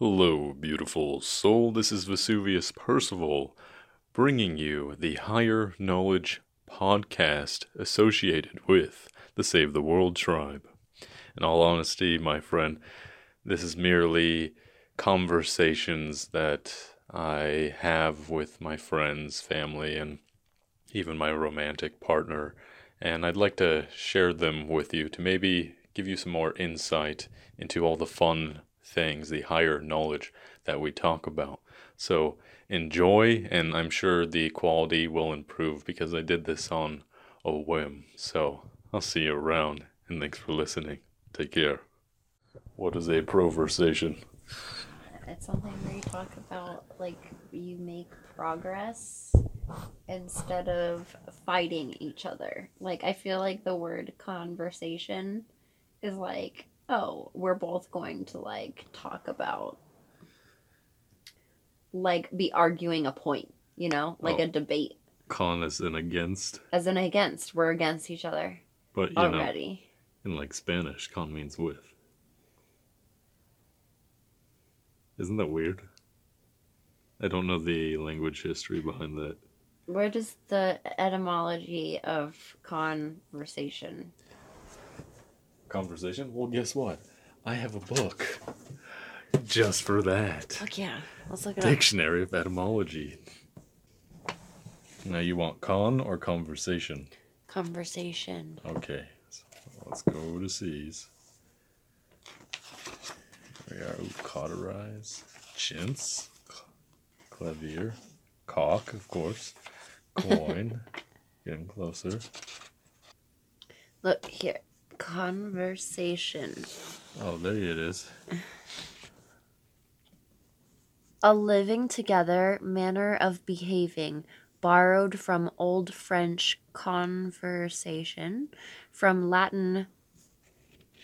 Hello, beautiful soul. This is Vesuvius Percival bringing you the Higher Knowledge podcast associated with the Save the World tribe. In all honesty, my friend, this is merely conversations that I have with my friends, family, and even my romantic partner. And I'd like to share them with you to maybe give you some more insight into all the fun things, the higher knowledge that we talk about. So enjoy, and I'm sure the quality will improve because I did this on a whim. So I'll see you around, and thanks for listening. Take care. What is a proversation? It's something where you talk about like you make progress instead of fighting each other. Like I feel like the word conversation is like oh, we're both going to like talk about like be arguing a point, you know, like Oh. a debate. Con is an against, As an against, we're against each other but you know, already. in like Spanish, con means with. Isn't that weird? I don't know the language history behind that. Where does the etymology of conversation? Conversation? Well, guess what? I have a book just for that. Fuck yeah, let's look it. Dictionary of Etymology. Now, you want con or conversation? Conversation. Okay, so let's go to C's. We are. Ooh, cauterize. Chintz. Clavier. Cock, of course. Coin. Getting closer. Look here. Conversation. Oh, there it is. A living together manner of behaving, borrowed from Old French conversation, from Latin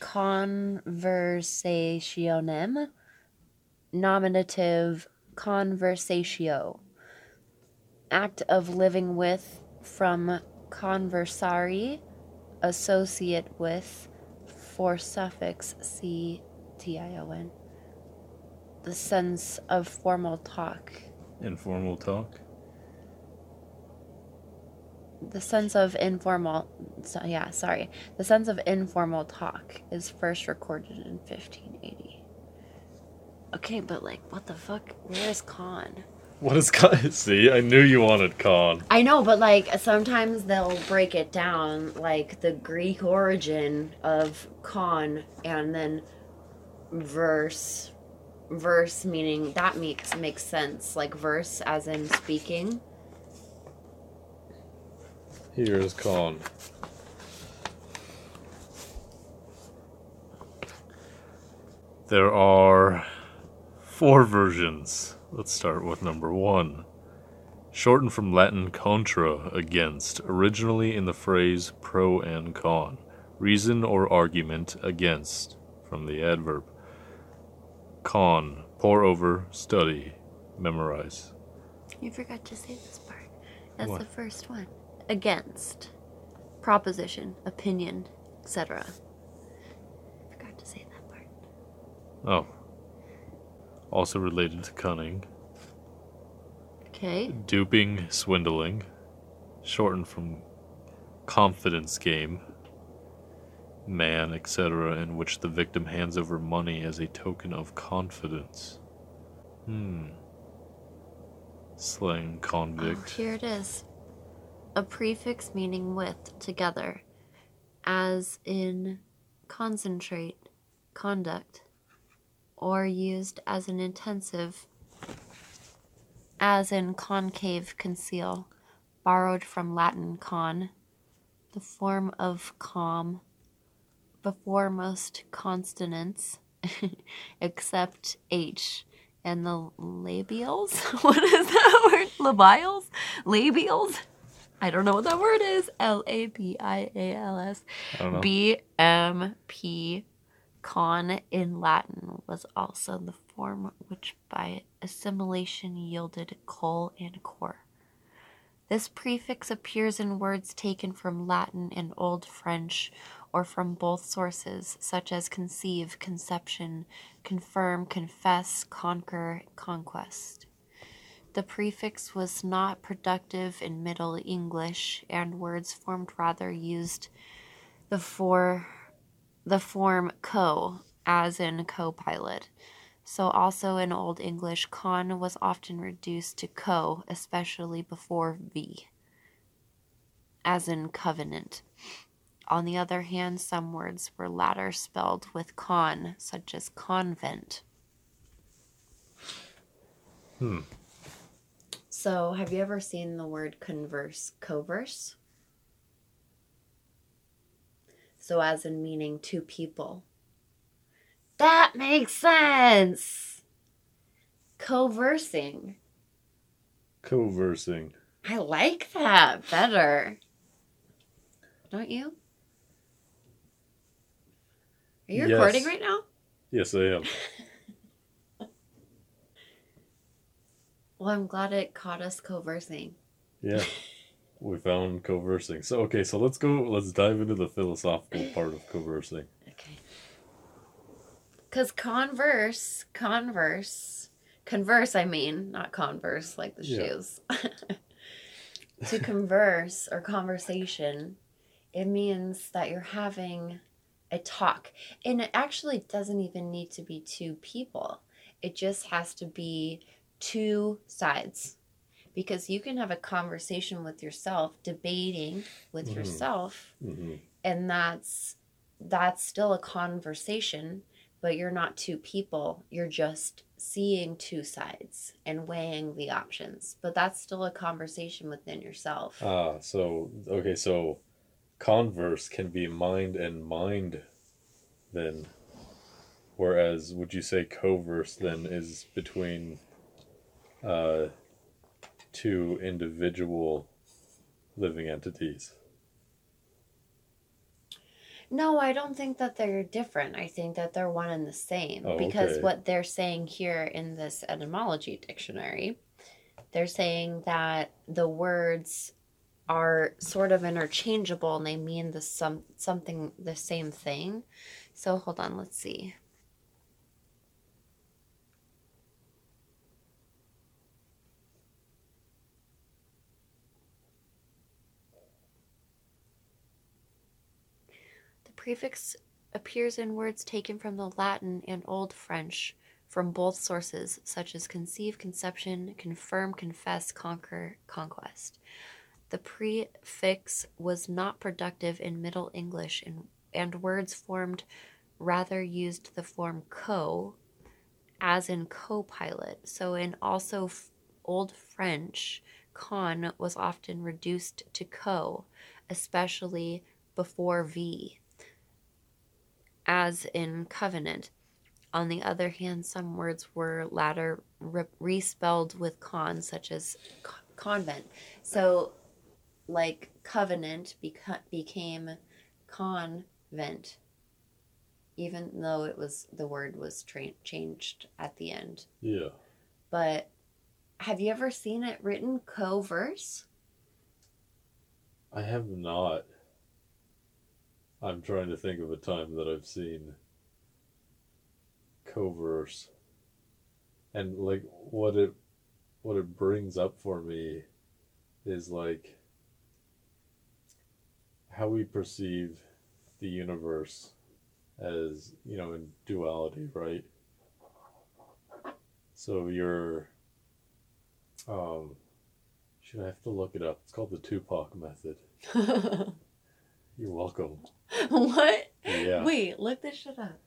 conversationem, nominative conversatio, act of living with, from conversari, associate with, for suffix c t i o n the sense of formal talk. Informal talk. The sense of informal, so, yeah, sorry. The sense of informal talk is first recorded in 1580. Okay, but like, what the fuck? Where is con? What is con? See, I knew you wanted con. I know, but like, sometimes they'll break it down, like the Greek origin of con, and then verse. Verse meaning that makes makes sense, like verse as in speaking. Here is con. There are four versions. Let's start with number one. Shortened from Latin contra, against, originally in the phrase pro and con. Reason or argument against, from the adverb. Con, pour over, study, memorize. You forgot to say this part. That's What? the first one. Against. Proposition, opinion, etc. Forgot to say that part. Oh. Also related to cunning. Okay. Duping, swindling, shortened from confidence game, man, etc., in which the victim hands over money as a token of confidence. Hmm. Slang Oh, convict. here it is. A prefix meaning with, together, as in concentrate, conduct, or used as an intensive, as in concave, conceal, borrowed from Latin con, the form of com, before most consonants, except H, and the labials. what is that word? Labials? Labials? I don't know what that word is. L A B I A L S. I don't know. B M P con in Latin was also the form which by assimilation yielded col and cor. This prefix appears in words taken from Latin and Old French or from both sources, such as conceive, conception, confirm, confess, conquer, conquest. The prefix was not productive in Middle English, and words formed rather used the for the form co, as in co-pilot. So also in Old English, con was often reduced to co, especially before v, as in covenant. On the other hand, some words were latter spelled with con, such as convent. Hmm. So, have you ever seen the word converse, coverse? So, as in meaning two people. That makes sense. Coversing. Coversing. I like that better. Don't you? Are you Yes. recording right now? Yes, I am. Well, I'm glad it caught us conversing. Yeah. we found coversing. So okay, so let's go let's dive into the philosophical part of conversing. Okay. Because converse, converse, converse, I mean, not converse like the Yeah. shoes. to converse or conversation, it means that you're having a talk. And it actually doesn't even need to be two people, it just has to be two sides. Because you can have a conversation with yourself, debating with Mhm. yourself, hmm and that's that's still a conversation but you're not two people you're just seeing two sides and weighing the options but that's still a conversation within yourself Ah, so okay, so converse can be mind and mind then. Whereas would you say coverse then is between uh two individual living entities? no i don't think that they're different i think that they're one and the same Oh, because okay. what they're saying here in this etymology dictionary they're saying that the words are sort of interchangeable and they mean the some something the same thing so hold on let's see The prefix appears in words taken from the Latin and Old French from both sources, such as conceive, conception, confirm, confess, conquer, conquest. The prefix was not productive in Middle English, and, and words formed rather used the form co, as in co pilot. So, in also f- Old French, con was often reduced to co, especially before v as in covenant. On the other hand, some words were latter re- respelled with con, such as co- convent. So, like covenant beca- became convent, even though it was the word was tra- changed at the end. Yeah. But have you ever seen it written co-verse? I have not. I'm trying to think of a time that I've seen coverse. And like what it what it brings up for me is like how we perceive the universe as, you know, in duality, right? So you're um should I have to look it up? It's called the Tupac method. You're welcome. what? Yeah. Wait, look this shit up.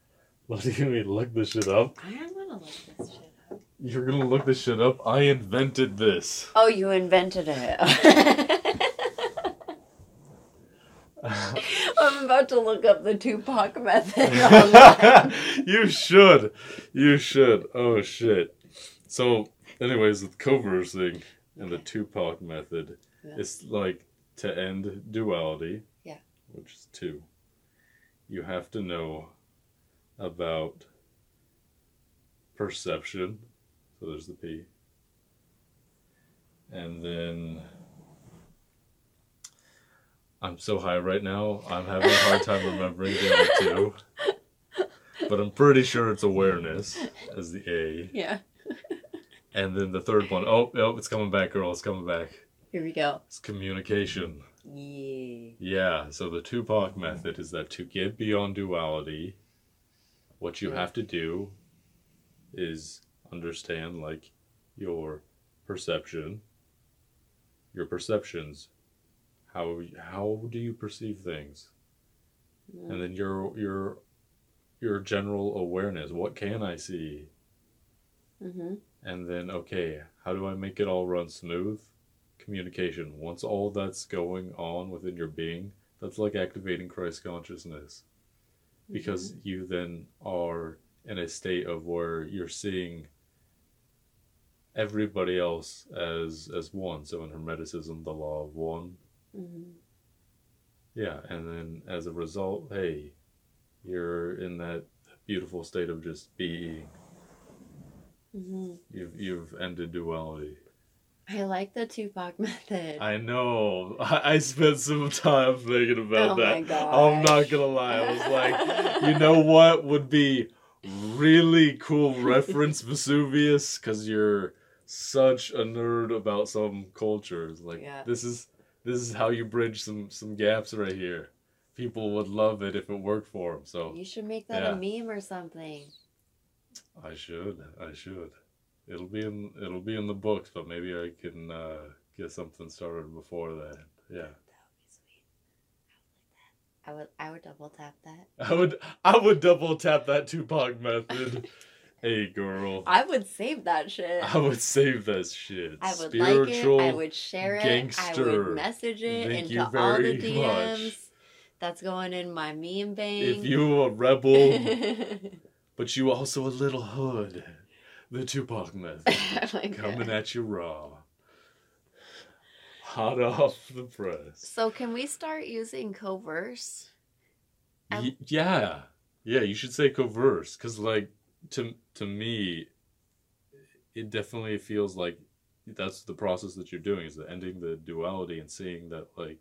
What do you mean? Look this shit up? I am gonna look this shit up. You're gonna look this shit up? I invented this. Oh, you invented it. I'm about to look up the Tupac method you should. You should. Oh shit. So, anyways, with conversing and the Tupac method, Yeah. it's like to end duality. Which is two. You have to know about perception. So there's the P. And then I'm so high right now. I'm having a hard time remembering the other two. But I'm pretty sure it's awareness as the A. Yeah. And then the third one, oh, oh, it's coming back, girl. It's coming back. Here we go. It's communication. Yeah. Yeah, so the Tupac method is that to get beyond duality, what you have to do is understand like your perception, your perceptions, how how do you perceive things, and then your your your general awareness. What can I see? Mm-hmm. And then okay, how do I make it all run smooth? Communication. Once all that's going on within your being, that's like activating Christ consciousness because you then are in a state of where you're seeing everybody else as as one so in hermeticism the law of one Mm-hmm. yeah and then as a result hey you're in that beautiful state of just being Mm-hmm. you've you've ended duality I like the Tupac method. i know i, I spent some time thinking about Oh that i'm not gonna lie i was like you know what would be really cool reference Vesuvius because you're such a nerd about some cultures. Like Yeah. this is this is how you bridge some some gaps right here. People would love it if it worked for them. So You should make that a meme or something. I should I should. It'll be in it'll be in the books, but maybe I can uh, get something started before that. Yeah. That would be sweet. I would I would double tap that. I would I would double tap that Tupac method. hey girl. I would save that shit. I would save that shit. I would Spiritual. like it. I would share it. I gangster. would message it Thank into you all the DMs. much. That's going in my meme bank. If you a rebel, but you also a little hood, the Tupac method coming at you raw, hot off the press. So can we start using Coverse? Y- um, yeah, yeah. You should say coverse, cause like to to me, it definitely feels like that's the process that you're doing is the ending the duality and seeing that like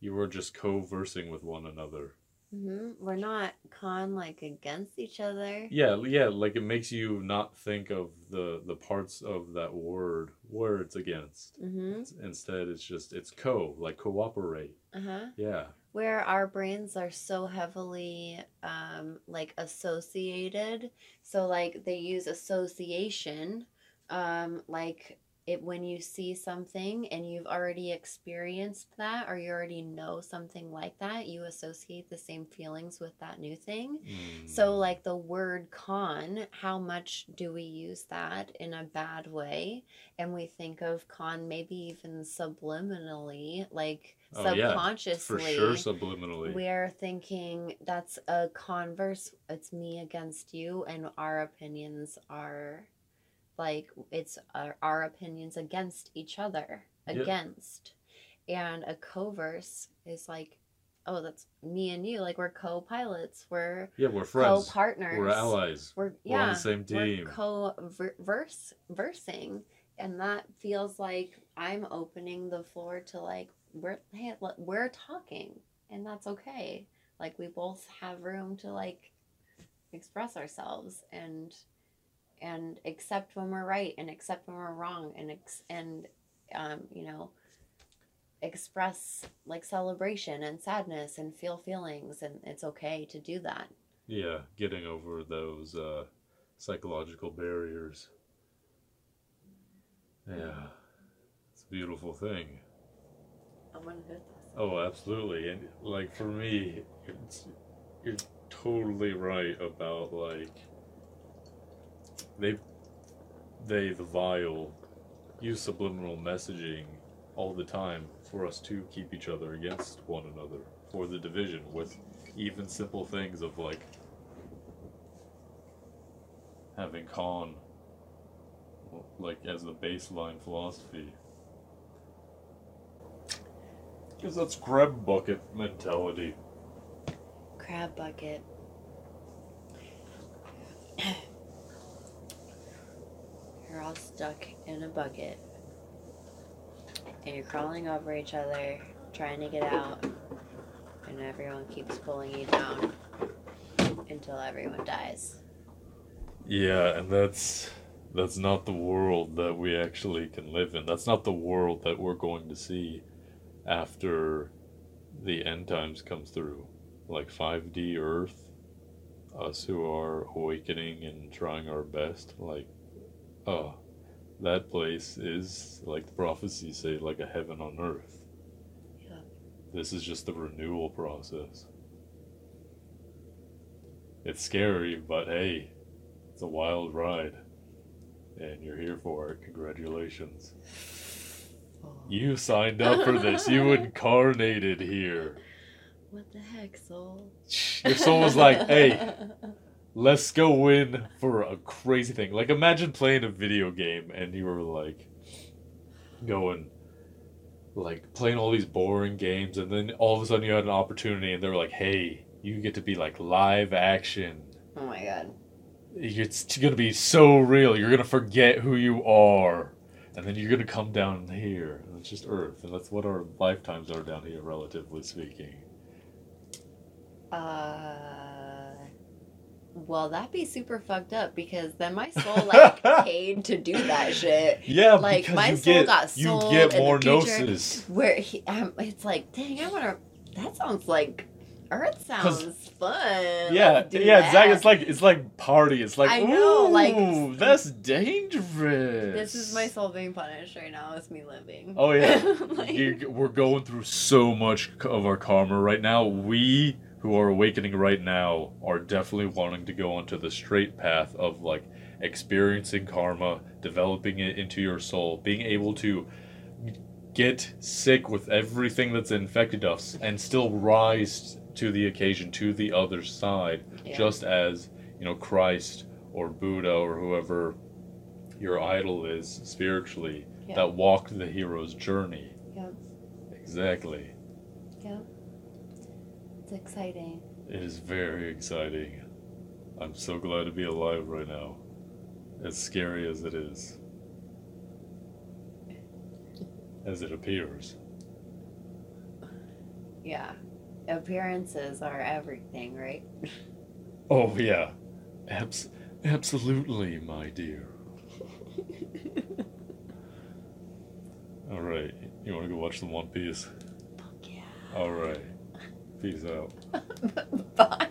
you are just co-versing with one another. Hmm We're not con like against each other. Yeah, yeah, like it makes you not think of the the parts of that word where it's against. hmm It's- instead, it's just it's co, like cooperate. Uh huh. Yeah, Where our brains are so heavily um, like associated. So like they use association, um, like it when you see something and you've already experienced that or you already know something like that, you associate the same feelings with that new thing. Mm. So, like the word con, how much do we use that in a bad way? And we think of con maybe even subliminally, like Oh, yeah, subconsciously. for sure, subliminally. We're thinking that's a converse, it's me against you, and our opinions are like it's our, our opinions against each other, against. And a co-verse is like, oh, that's me and you. Like we're co pilots, we're yeah, we're co friends. partners. We're allies. We're, yeah, We're on the same team. We're co-verse versing, and that feels like I'm opening the floor to like we're hey we're talking, and that's okay. Like we both have room to like express ourselves and and accept when we're right and accept when we're wrong and ex- and um, you know express like celebration and sadness and feel feelings and it's okay to do that Yeah, getting over those uh, psychological barriers. Yeah, it's a beautiful thing. i'm gonna hit this Oh, absolutely. And like for me, it's you're totally right about like they they the vile use subliminal messaging all the time for us to keep each other against one another for the division with even simple things of like having con like as the baseline philosophy because that's crab bucket mentality. crab bucket. You're all stuck in a bucket. And you're crawling over each other, trying to get out, and everyone keeps pulling you down until everyone dies. Yeah, and that's that's not the world that we actually can live in. That's not the world that we're going to see after the end times comes through. Like 5D Earth, us who are awakening and trying our best, like, oh, that place is, like the prophecies say, like a heaven on earth. Yeah. This is just the renewal process. It's scary, but hey, it's a wild ride. And you're here for it. Congratulations. You signed up for this. You incarnated here. What the heck, soul? Your soul was like, hey, let's go in for a crazy thing. Like, imagine playing a video game and you were like, going, like, playing all these boring games, and then all of a sudden you had an opportunity and they were like, hey, you get to be like live action. Oh my god. It's gonna be so real. You're gonna forget who you are. And then you're gonna come down here. And it's just Earth. And that's what our lifetimes are down here, relatively speaking. Uh, well, that'd be super fucked up because then my soul like paid to do that shit. Yeah, Like, because my you soul get, got you sold get in the more gnosis. Where he, um, it's like, dang, I wanna. That sounds like Earth sounds fun. Yeah, yeah, exactly. It's like it's like party. It's like I know, ooh, like- that's dangerous. This is my soul being punished right now. It's me living. Oh yeah, Like- we're going through so much of our karma right now. We who are awakening right now are definitely wanting to go onto the straight path of like experiencing karma, developing it into your soul, being able to get sick with everything that's infected us and still rise to the occasion to the other side Yeah. just as you know Christ or Buddha or whoever your idol is spiritually Yeah. that walked the hero's journey. Yep. Exactly. It's exciting. It is very exciting. I'm so glad to be alive right now. As scary as it is. As it appears. Yeah. Appearances are everything, right? Oh yeah. Abs- absolutely, my dear. Alright. You wanna go watch the One Piece? Fuck yeah. Alright. Peace out. Bye.